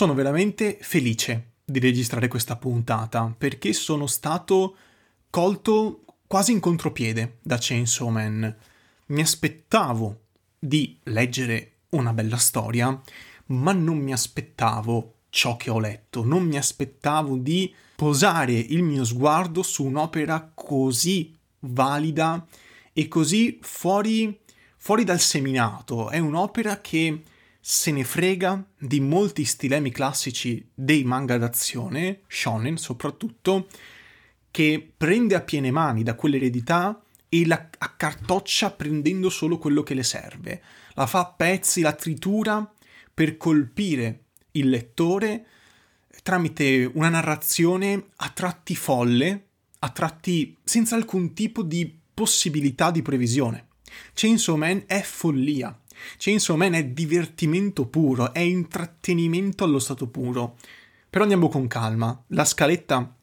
Sono veramente felice di registrare questa puntata perché sono stato colto quasi in contropiede da Chainsaw Man. Mi aspettavo di leggere una bella storia, ma non mi aspettavo ciò che ho letto, non mi aspettavo di posare il mio sguardo su un'opera così valida e così fuori, fuori dal seminato. È un'opera che se ne frega di molti stilemi classici dei manga d'azione, shonen soprattutto, che prende a piene mani da quell'eredità e la accartoccia prendendo solo quello che le serve. La fa a pezzi, la tritura per colpire il lettore tramite una narrazione a tratti folle, a tratti senza alcun tipo di possibilità di previsione. Chainsaw Man è follia. Chainsaw Man è divertimento puro, è intrattenimento allo stato puro. Però andiamo con calma. La scaletta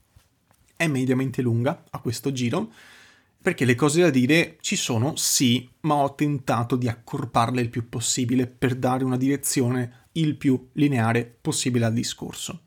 è mediamente lunga a questo giro, perché le cose da dire ci sono, sì, ma ho tentato di accorparle il più possibile per dare una direzione il più lineare possibile al discorso.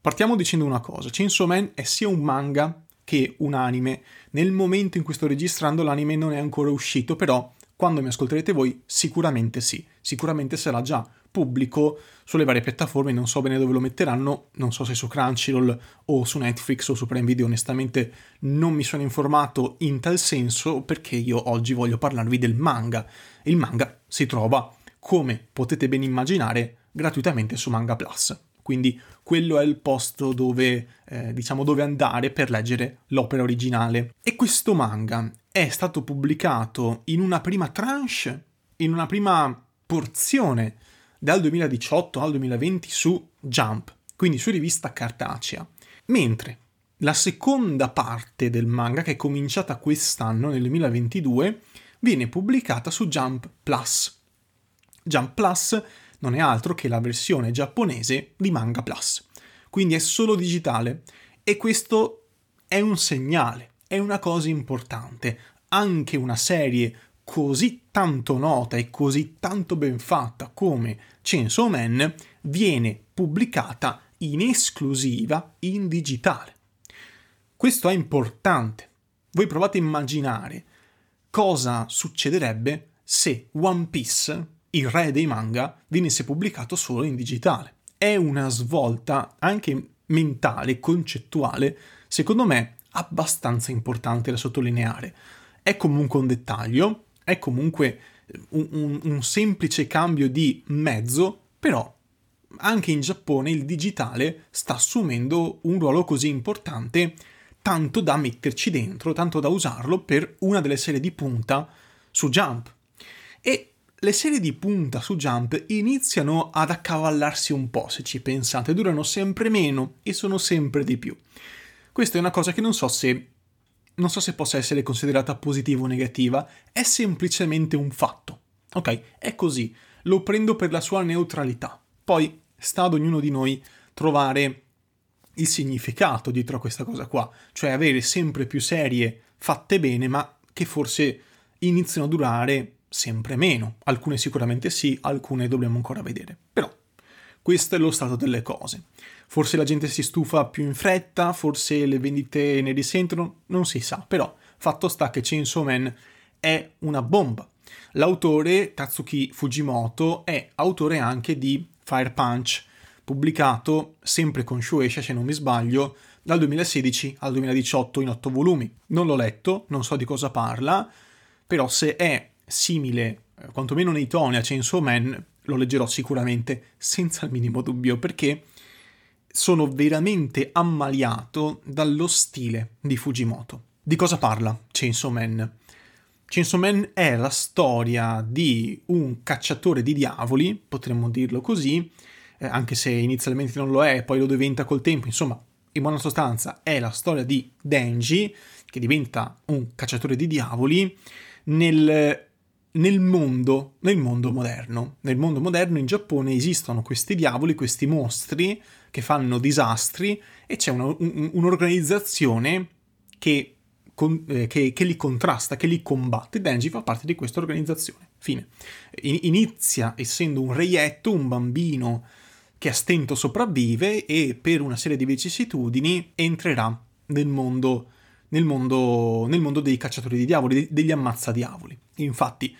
Partiamo dicendo una cosa, Chainsaw Man è sia un manga che un anime. Nel momento in cui sto registrando l'anime non è ancora uscito, però quando mi ascolterete voi sicuramente sì, sicuramente sarà già pubblico sulle varie piattaforme, non so bene dove lo metteranno, non so se su Crunchyroll o su Netflix o su Prime Video, onestamente non mi sono informato in tal senso perché io oggi voglio parlarvi del manga. Il manga si trova come potete ben immaginare, gratuitamente su Manga Plus. Quindi quello è il posto dove, eh, diciamo, dove andare per leggere l'opera originale. E questo manga è stato pubblicato in una prima tranche, in una prima porzione dal 2018 al 2020 su Jump, quindi su rivista cartacea. Mentre la seconda parte del manga, che è cominciata quest'anno, nel 2022, viene pubblicata su Jump Plus. Jump Plus non è altro che la versione giapponese di Manga Plus, quindi è solo digitale e questo è un segnale, è una cosa importante. Anche una serie così tanto nota e così tanto ben fatta come Chainsaw Man viene pubblicata in esclusiva in digitale. Questo è importante. Voi provate a immaginare cosa succederebbe se One Piece il re dei manga venisse pubblicato solo in digitale. È una svolta anche mentale, concettuale, secondo me abbastanza importante da sottolineare. È comunque un dettaglio, è comunque un, un, un semplice cambio di mezzo, però anche in Giappone il digitale sta assumendo un ruolo così importante tanto da metterci dentro, tanto da usarlo per una delle serie di punta su Jump. E le serie di punta su Jump iniziano ad accavallarsi un po', se ci pensate, durano sempre meno e sono sempre di più. Questa è una cosa che non so se non so se possa essere considerata positiva o negativa, è semplicemente un fatto. Ok, è così, lo prendo per la sua neutralità. Poi sta ad ognuno di noi trovare il significato dietro a questa cosa qua, cioè avere sempre più serie fatte bene, ma che forse iniziano a durare sempre meno. Alcune sicuramente sì, alcune dobbiamo ancora vedere. Però questo è lo stato delle cose. Forse la gente si stufa più in fretta, forse le vendite ne risentono, non si sa, però fatto sta che Chainsaw Man è una bomba. L'autore, Tatsuki Fujimoto, è autore anche di Fire Punch, pubblicato sempre con Shueisha, se non mi sbaglio, dal 2016 al 2018 in otto volumi. Non l'ho letto, non so di cosa parla, però se è simile, eh, quantomeno nei toni, a Chainsaw Man, lo leggerò sicuramente senza il minimo dubbio, perché sono veramente ammaliato dallo stile di Fujimoto. Di cosa parla Chainsaw Man? Chainsaw Man è la storia di un cacciatore di diavoli, potremmo dirlo così, eh, anche se inizialmente non lo è, poi lo diventa col tempo, insomma, in buona sostanza è la storia di Denji, che diventa un cacciatore di diavoli, nel nel mondo, nel mondo moderno. Nel mondo moderno in Giappone esistono questi diavoli, questi mostri che fanno disastri e c'è una, un, un'organizzazione che, con, eh, che, che, li contrasta, che li combatte. Denji fa parte di questa organizzazione. Fine. In, inizia essendo un reietto, un bambino che a stento sopravvive e per una serie di vicissitudini entrerà nel mondo, nel mondo, nel mondo dei cacciatori di diavoli, degli ammazzadiavoli. Infatti,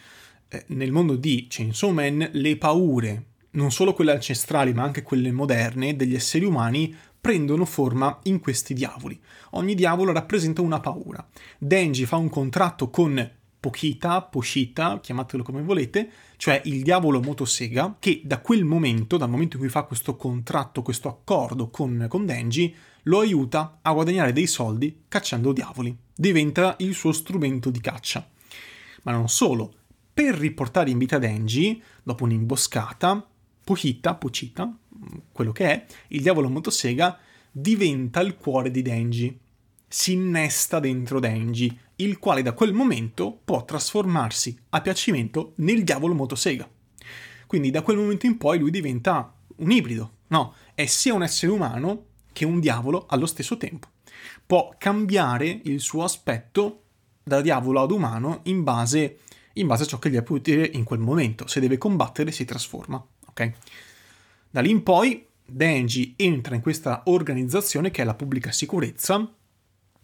eh, nel mondo di Chainsaw Man, le paure, non solo quelle ancestrali ma anche quelle moderne degli esseri umani, prendono forma in questi diavoli. Ogni diavolo rappresenta una paura. Denji fa un contratto con Pokita, Poshita, chiamatelo come volete, cioè il diavolo motosega, che da quel momento, dal momento in cui fa questo contratto, questo accordo con, con Denji, lo aiuta a guadagnare dei soldi cacciando diavoli. Diventa il suo strumento di caccia. Ma non solo. Per riportare in vita Denji, dopo un'imboscata, Pohita, Pochita, quello che è, il diavolo motosega diventa il cuore di Denji. Si innesta dentro Denji, il quale da quel momento può trasformarsi a piacimento nel diavolo motosega. Quindi da quel momento in poi lui diventa un ibrido, no? È sia un essere umano che un diavolo allo stesso tempo. Può cambiare il suo aspetto da diavolo ad umano in base, in base a ciò che gli è utile in quel momento. Se deve combattere si trasforma, ok? Da lì in poi Denji entra in questa organizzazione che è la pubblica sicurezza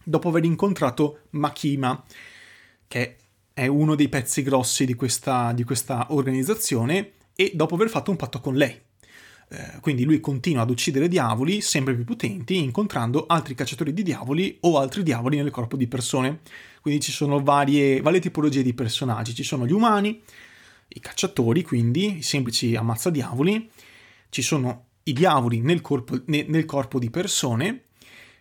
dopo aver incontrato Makima, che è uno dei pezzi grossi di questa, di questa organizzazione, e dopo aver fatto un patto con lei. Eh, quindi lui continua ad uccidere diavoli sempre più potenti, incontrando altri cacciatori di diavoli o altri diavoli nel corpo di persone. Quindi ci sono varie, varie tipologie di personaggi. Ci sono gli umani, i cacciatori, quindi i semplici ammazzadiavoli, ci sono i diavoli nel corpo, ne, nel corpo di persone,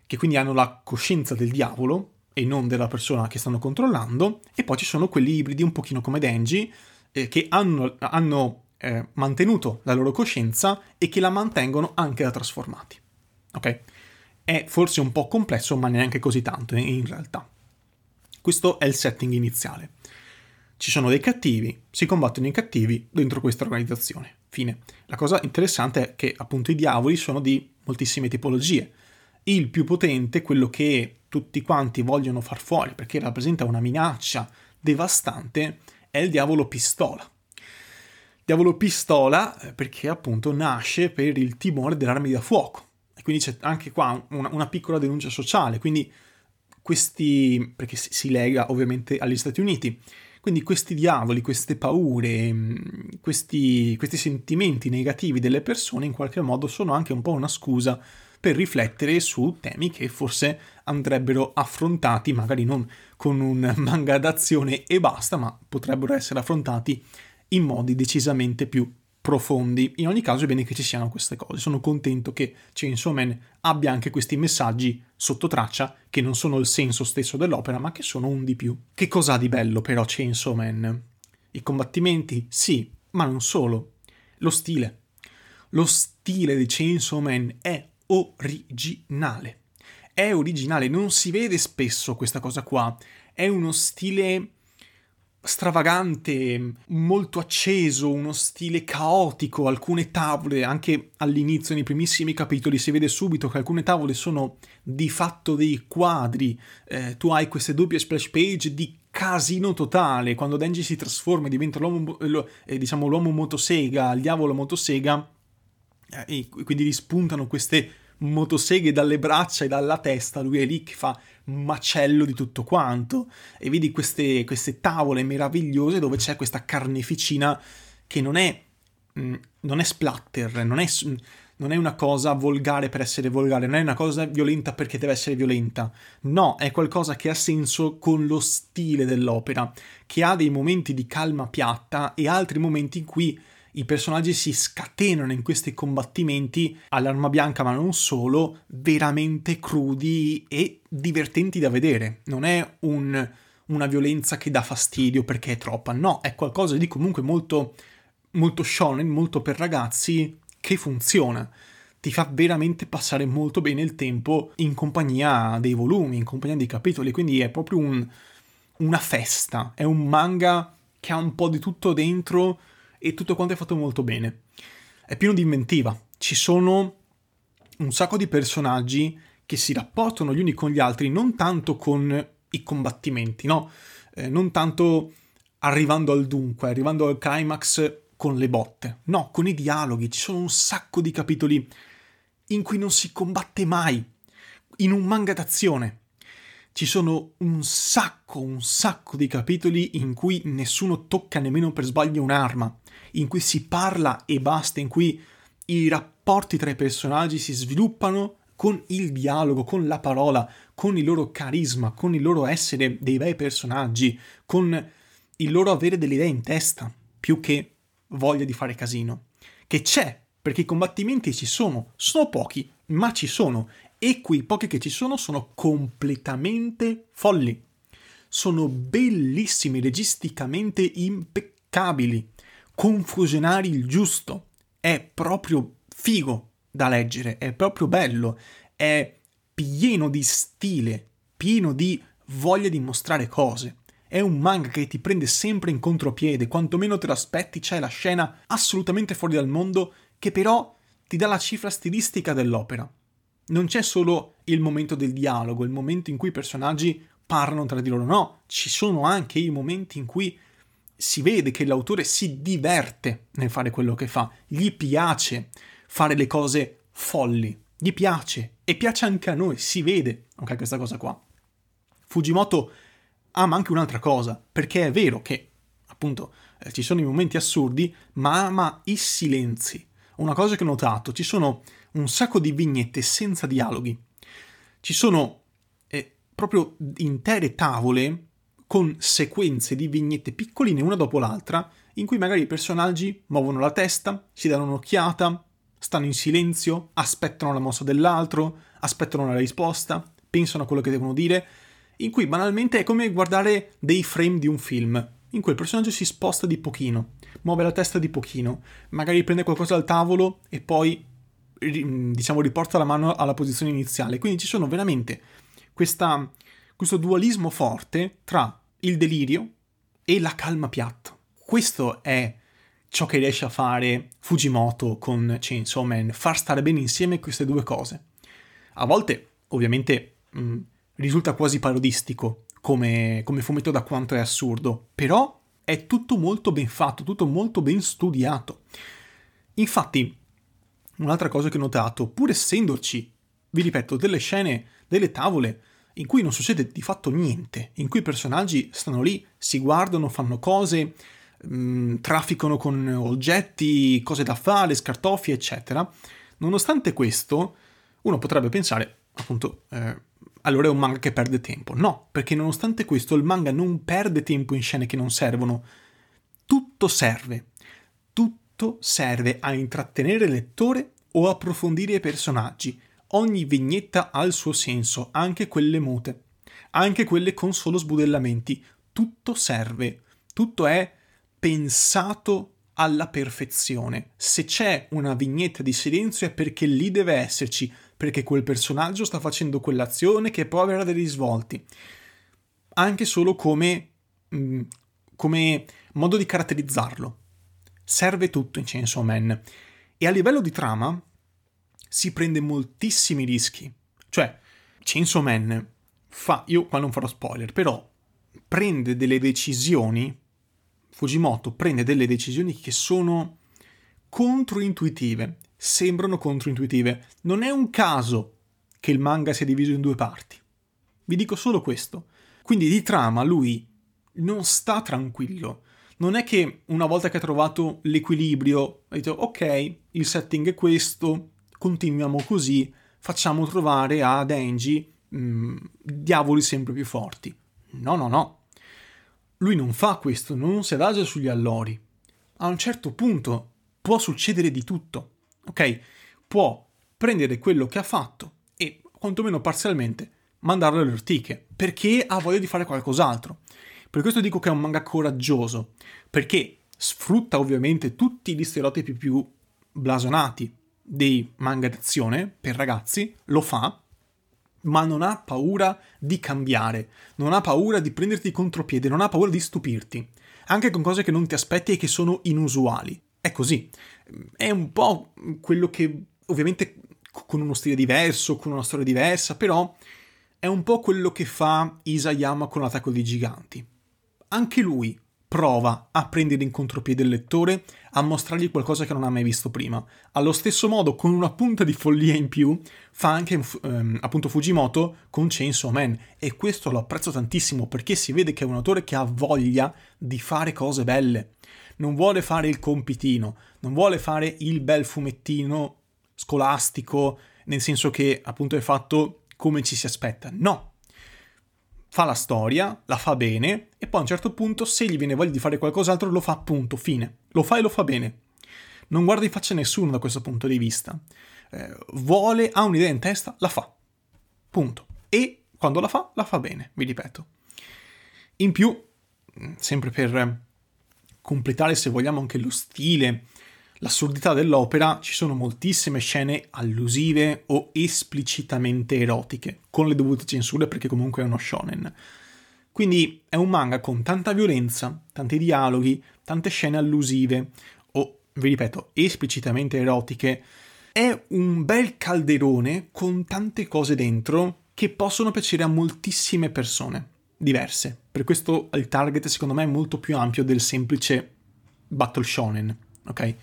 che quindi hanno la coscienza del diavolo e non della persona che stanno controllando, e poi ci sono quelli ibridi un pochino come Denji, eh, che hanno, hanno eh, mantenuto la loro coscienza e che la mantengono anche da trasformati. Ok? È forse un po' complesso, ma neanche così tanto in, in realtà. Questo è il setting iniziale. Ci sono dei cattivi, si combattono i cattivi dentro questa organizzazione. Fine. La cosa interessante è che appunto i diavoli sono di moltissime tipologie. Il più potente, quello che tutti quanti vogliono far fuori perché rappresenta una minaccia devastante, è il diavolo pistola. Diavolo pistola eh, perché appunto nasce per il timore delle armi da fuoco. E quindi c'è anche qua una, una piccola denuncia sociale. Quindi questi, perché si lega ovviamente agli Stati Uniti, quindi questi diavoli, queste paure, mm, questi, questi sentimenti negativi delle persone in qualche modo sono anche un po' una scusa per riflettere su temi che forse andrebbero affrontati, magari non con un manga d'azione e basta, ma potrebbero essere affrontati in modi decisamente più profondi. In ogni caso è bene che ci siano queste cose. Sono contento che Chainsaw Man abbia anche questi messaggi sotto traccia che non sono il senso stesso dell'opera, ma che sono un di più. Che cosa ha di bello però Chainsaw Man? I combattimenti? Sì, ma non solo. Lo stile. Lo stile di Chainsaw Man è originale. È originale, non si vede spesso questa cosa qua. È uno stile stravagante, molto acceso, uno stile caotico, alcune tavole, anche all'inizio, nei primissimi capitoli, si vede subito che alcune tavole sono di fatto dei quadri, eh, tu hai queste doppie splash page di casino totale, quando Denji si trasforma e diventa l'uomo, eh, diciamo, l'uomo motosega, il diavolo motosega, eh, e quindi rispuntano queste motoseghe dalle braccia e dalla testa, lui è lì che fa macello di tutto quanto e vedi queste, queste tavole meravigliose dove c'è questa carneficina che non è, mm, non è splatter, non è, non è una cosa volgare per essere volgare, non è una cosa violenta perché deve essere violenta, no, è qualcosa che ha senso con lo stile dell'opera, che ha dei momenti di calma piatta e altri momenti in cui i personaggi si scatenano in questi combattimenti all'arma bianca, ma non solo, veramente crudi e divertenti da vedere. Non è un, una violenza che dà fastidio perché è troppa, no, è qualcosa di comunque molto, molto shonen, molto per ragazzi, che funziona. Ti fa veramente passare molto bene il tempo in compagnia dei volumi, in compagnia dei capitoli, quindi è proprio un, una festa, è un manga che ha un po' di tutto dentro e tutto quanto è fatto molto bene. È pieno di inventiva, ci sono un sacco di personaggi che si rapportano gli uni con gli altri non tanto con i combattimenti, no? Eh, non tanto arrivando al dunque, arrivando al climax con le botte, no, con i dialoghi. Ci sono un sacco di capitoli in cui non si combatte mai. In un manga d'azione ci sono un sacco, un sacco di capitoli in cui nessuno tocca nemmeno per sbaglio un'arma, in cui si parla e basta, in cui i rapporti tra i personaggi si sviluppano con il dialogo, con la parola, con il loro carisma, con il loro essere dei bei personaggi, con il loro avere delle idee in testa, più che voglia di fare casino. Che c'è, perché i combattimenti ci sono, sono pochi, ma ci sono, e quei pochi che ci sono sono completamente folli. Sono bellissimi, registicamente impeccabili, confusionari il giusto. È proprio figo da leggere, è proprio bello, è pieno di stile, pieno di voglia di mostrare cose. È un manga che ti prende sempre in contropiede, quantomeno te lo aspetti, c'è la scena assolutamente fuori dal mondo che però ti dà la cifra stilistica dell'opera. Non c'è solo il momento del dialogo, il momento in cui i personaggi parlano tra di loro, no, ci sono anche i momenti in cui si vede che l'autore si diverte nel fare quello che fa, gli piace fare le cose folli, gli piace e piace anche a noi, si vede, ok, questa cosa qua. Fujimoto ama anche un'altra cosa, perché è vero che, appunto, eh, ci sono i momenti assurdi, ma ama i silenzi. Una cosa che ho notato, ci sono un sacco di vignette senza dialoghi. Ci sono eh, proprio intere tavole con sequenze di vignette piccoline una dopo l'altra, in cui magari i personaggi muovono la testa, si danno un'occhiata, stanno in silenzio, aspettano la mossa dell'altro, aspettano la risposta, pensano a quello che devono dire, in cui banalmente è come guardare dei frame di un film, in cui il personaggio si sposta di pochino, muove la testa di pochino, magari prende qualcosa dal tavolo e poi diciamo riporta la mano alla posizione iniziale. Quindi ci sono veramente questa, questo dualismo forte tra il delirio e la calma piatta. Questo è ciò che riesce a fare Fujimoto con Chainsaw Man, far stare bene insieme queste due cose. A volte, ovviamente, mh, risulta quasi parodistico come, come fumetto da quanto è assurdo, però è tutto molto ben fatto, tutto molto ben studiato. Infatti, un'altra cosa che ho notato, pur essendoci, vi ripeto, delle scene, delle tavole in cui non succede di fatto niente, in cui i personaggi stanno lì, si guardano, fanno cose, mh, mm, trafficano con oggetti, cose da fare, scartoffie, eccetera. Nonostante questo, uno potrebbe pensare, appunto, eh, allora è un manga che perde tempo. No, perché nonostante questo il manga non perde tempo in scene che non servono. Tutto serve. Tutto serve a intrattenere il lettore o approfondire i personaggi. Ogni vignetta ha il suo senso, anche quelle mute, anche quelle con solo sbudellamenti. Tutto serve. Tutto è pensato alla perfezione. Se c'è una vignetta di silenzio è perché lì deve esserci, perché quel personaggio sta facendo quell'azione che poi avrà dei risvolti. Anche solo come, mm, come modo di caratterizzarlo. Serve tutto in Chainsaw Man. E a livello di trama si prende moltissimi rischi. Cioè, Chainsaw Man fa, io qua non farò spoiler, però prende delle decisioni Fujimoto prende delle decisioni che sono controintuitive, sembrano controintuitive. Non è un caso che il manga sia diviso in due parti. Vi dico solo questo. Quindi di trama lui non sta tranquillo. Non è che una volta che ha trovato l'equilibrio ha detto ok, il setting è questo, continuiamo così, facciamo trovare a Denji mh, mm, diavoli sempre più forti. No, no, no. Lui non fa questo, non si adagia sugli allori. A un certo punto può succedere di tutto, ok? Può prendere quello che ha fatto e, quantomeno parzialmente, mandarlo alle ortiche, perché ha voglia di fare qualcos'altro. Per questo dico che è un manga coraggioso, perché sfrutta ovviamente tutti gli stereotipi più blasonati dei manga d'azione per ragazzi, lo fa, ma non ha paura di cambiare, non ha paura di prenderti contropiede, non ha paura di stupirti, anche con cose che non ti aspetti e che sono inusuali. È così. È un po' quello che, ovviamente, con uno stile diverso, con una storia diversa, però è un po' quello che fa Isayama con l'attacco dei giganti. Anche lui prova a prendere in contropiede il lettore, a mostrargli qualcosa che non ha mai visto prima. Allo stesso modo, con una punta di follia in più, fa anche ehm, appunto Fujimoto con Chainsaw Man e questo lo apprezzo tantissimo perché si vede che è un autore che ha voglia di fare cose belle. Non vuole fare il compitino, non vuole fare il bel fumettino scolastico, nel senso che appunto è fatto come ci si aspetta. No, fa la storia, la fa bene e poi a un certo punto se gli viene voglia di fare qualcos'altro lo fa appunto, fine. Lo fa e lo fa bene. Non guarda in faccia nessuno da questo punto di vista. Eh, vuole, ha un'idea in testa, la fa. Punto. E quando la fa, la fa bene, vi ripeto. In più, sempre per completare se vogliamo anche lo stile l'assurdità dell'opera ci sono moltissime scene allusive o esplicitamente erotiche, con le dovute censure perché comunque è uno shonen. Quindi è un manga con tanta violenza, tanti dialoghi, tante scene allusive o, vi ripeto, esplicitamente erotiche. È un bel calderone con tante cose dentro che possono piacere a moltissime persone diverse. Per questo il target secondo me è molto più ampio del semplice battle shonen, ok?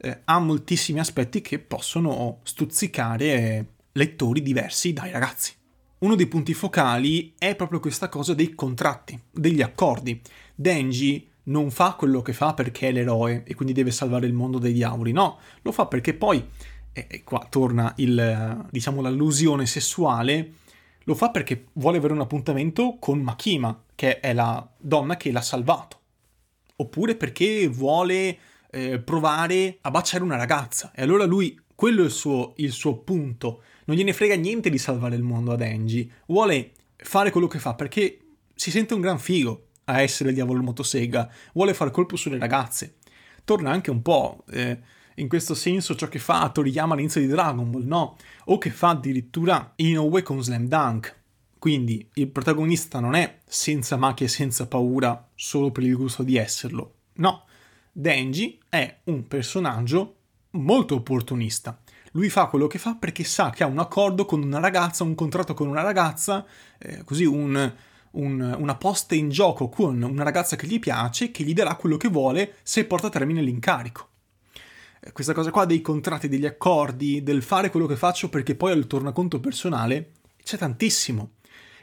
Eh, ha moltissimi aspetti che possono stuzzicare lettori diversi dai ragazzi. Uno dei punti focali è proprio questa cosa dei contratti, degli accordi. Denji non fa quello che fa perché è l'eroe e quindi deve salvare il mondo dei diavoli, no, lo fa perché poi, e qua torna il, diciamo, l'allusione sessuale, lo fa perché vuole avere un appuntamento con Makima, che è la donna che l'ha salvato. Oppure perché vuole eh, provare a baciare una ragazza. E allora lui, quello è il suo, il suo punto. Non gliene frega niente di salvare il mondo ad Angie. Vuole fare quello che fa perché si sente un gran figo a essere il diavolo motosega. Vuole fare colpo sulle ragazze. Torna anche un po'. Eh, in questo senso ciò che fa Toriyama all'inizio di Dragon Ball, no? O che fa addirittura Inoue con Slam Dunk. Quindi il protagonista non è senza macchie e senza paura solo per il gusto di esserlo. No, Denji è un personaggio molto opportunista. Lui fa quello che fa perché sa che ha un accordo con una ragazza, un contratto con una ragazza, eh, così un, un, una posta in gioco con una ragazza che gli piace, che gli darà quello che vuole se porta a termine l'incarico. Eh, questa cosa qua dei contratti, degli accordi, del fare quello che faccio perché poi al tornaconto personale, c'è tantissimo.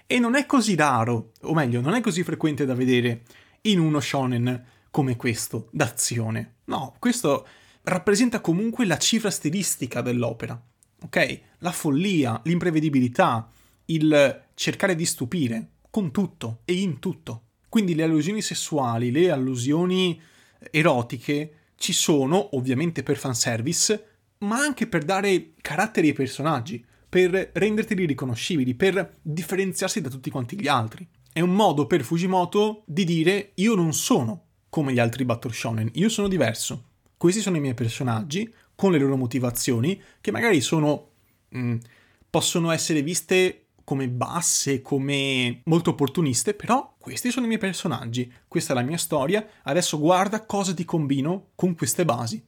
E non è così raro, o meglio, non è così frequente da vedere in uno shonen come questo d'azione. No, questo rappresenta comunque la cifra stilistica dell'opera. Ok? La follia, l'imprevedibilità, il cercare di stupire, con tutto e in tutto. Quindi le allusioni sessuali, le allusioni erotiche ci sono ovviamente per fanservice, ma anche per dare caratteri ai personaggi, per renderteli riconoscibili, per differenziarsi da tutti quanti gli altri. È un modo per Fujimoto di dire io non sono come gli altri Battle Shonen. Io sono diverso. Questi sono i miei personaggi, con le loro motivazioni, che magari sono. Mh, mm, possono essere viste come basse, come molto opportuniste, però questi sono i miei personaggi, questa è la mia storia, adesso guarda cosa ti combino con queste basi.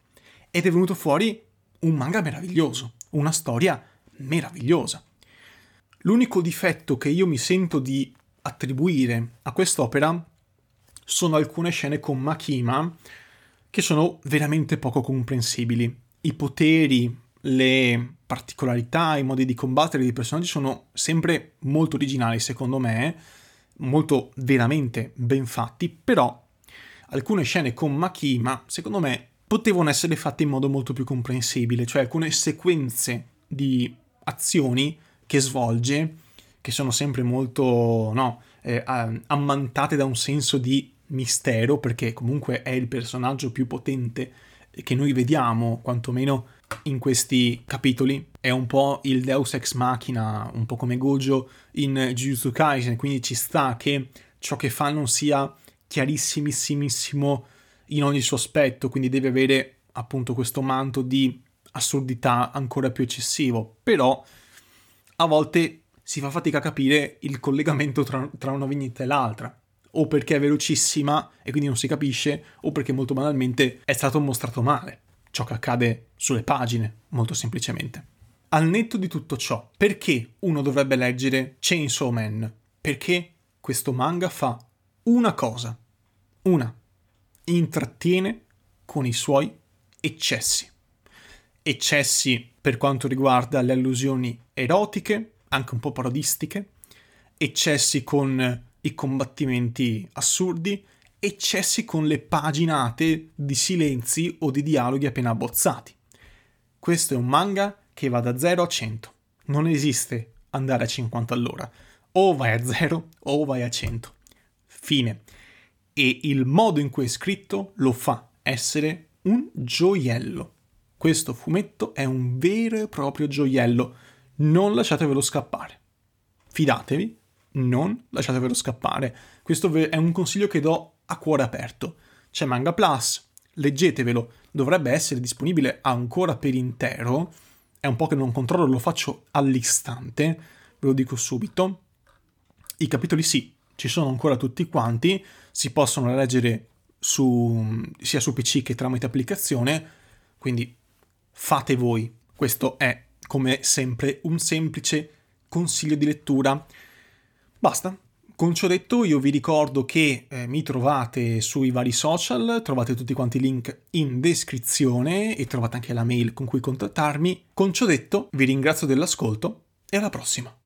Ed è venuto fuori un manga meraviglioso, una storia meravigliosa. L'unico difetto che io mi sento di attribuire a quest'opera sono alcune scene con Makima che sono veramente poco comprensibili. I poteri, le particolarità, i modi di combattere dei personaggi sono sempre molto originali, secondo me, molto veramente ben fatti, però alcune scene con Makima, secondo me, potevano essere fatte in modo molto più comprensibile, cioè alcune sequenze di azioni che svolge, che sono sempre molto no, eh, ammantate da un senso di mistero, perché comunque è il personaggio più potente che noi vediamo, quantomeno in questi capitoli. È un po' il Deus ex machina, un po' come Gojo in Jujutsu Kaisen, quindi ci sta che ciò che fa non sia chiarissimissimo in ogni suo aspetto, quindi deve avere appunto questo manto di assurdità ancora più eccessivo, però a volte si fa fatica a capire il collegamento tra, tra una vignetta e l'altra o perché è velocissima e quindi non si capisce, o perché molto banalmente è stato mostrato male. Ciò che accade sulle pagine, molto semplicemente. Al netto di tutto ciò, perché uno dovrebbe leggere Chainsaw Man? Perché questo manga fa una cosa, una, intrattiene con i suoi eccessi. Eccessi per quanto riguarda le allusioni erotiche, anche un po' parodistiche, eccessi con i combattimenti assurdi, eccessi con le paginate di silenzi o di dialoghi appena abbozzati. Questo è un manga che va da 0 a 100. Non esiste andare a 50 all'ora. O vai a 0 o vai a 100. Fine. E il modo in cui è scritto lo fa essere un gioiello. Questo fumetto è un vero e proprio gioiello. Non lasciatevelo scappare. Fidatevi, non lasciatevelo scappare. Questo è un consiglio che do a cuore aperto. C'è Manga Plus, leggetevelo, dovrebbe essere disponibile ancora per intero. È un po' che non controllo, lo faccio all'istante, ve lo dico subito. I capitoli sì, ci sono ancora tutti quanti, si possono leggere su, sia su PC che tramite applicazione, quindi fate voi. Questo è, come sempre, un semplice consiglio di lettura. Basta, con ciò detto io vi ricordo che eh, mi trovate sui vari social, trovate tutti quanti i link in descrizione e trovate anche la mail con cui contattarmi. Con ciò detto vi ringrazio dell'ascolto e alla prossima.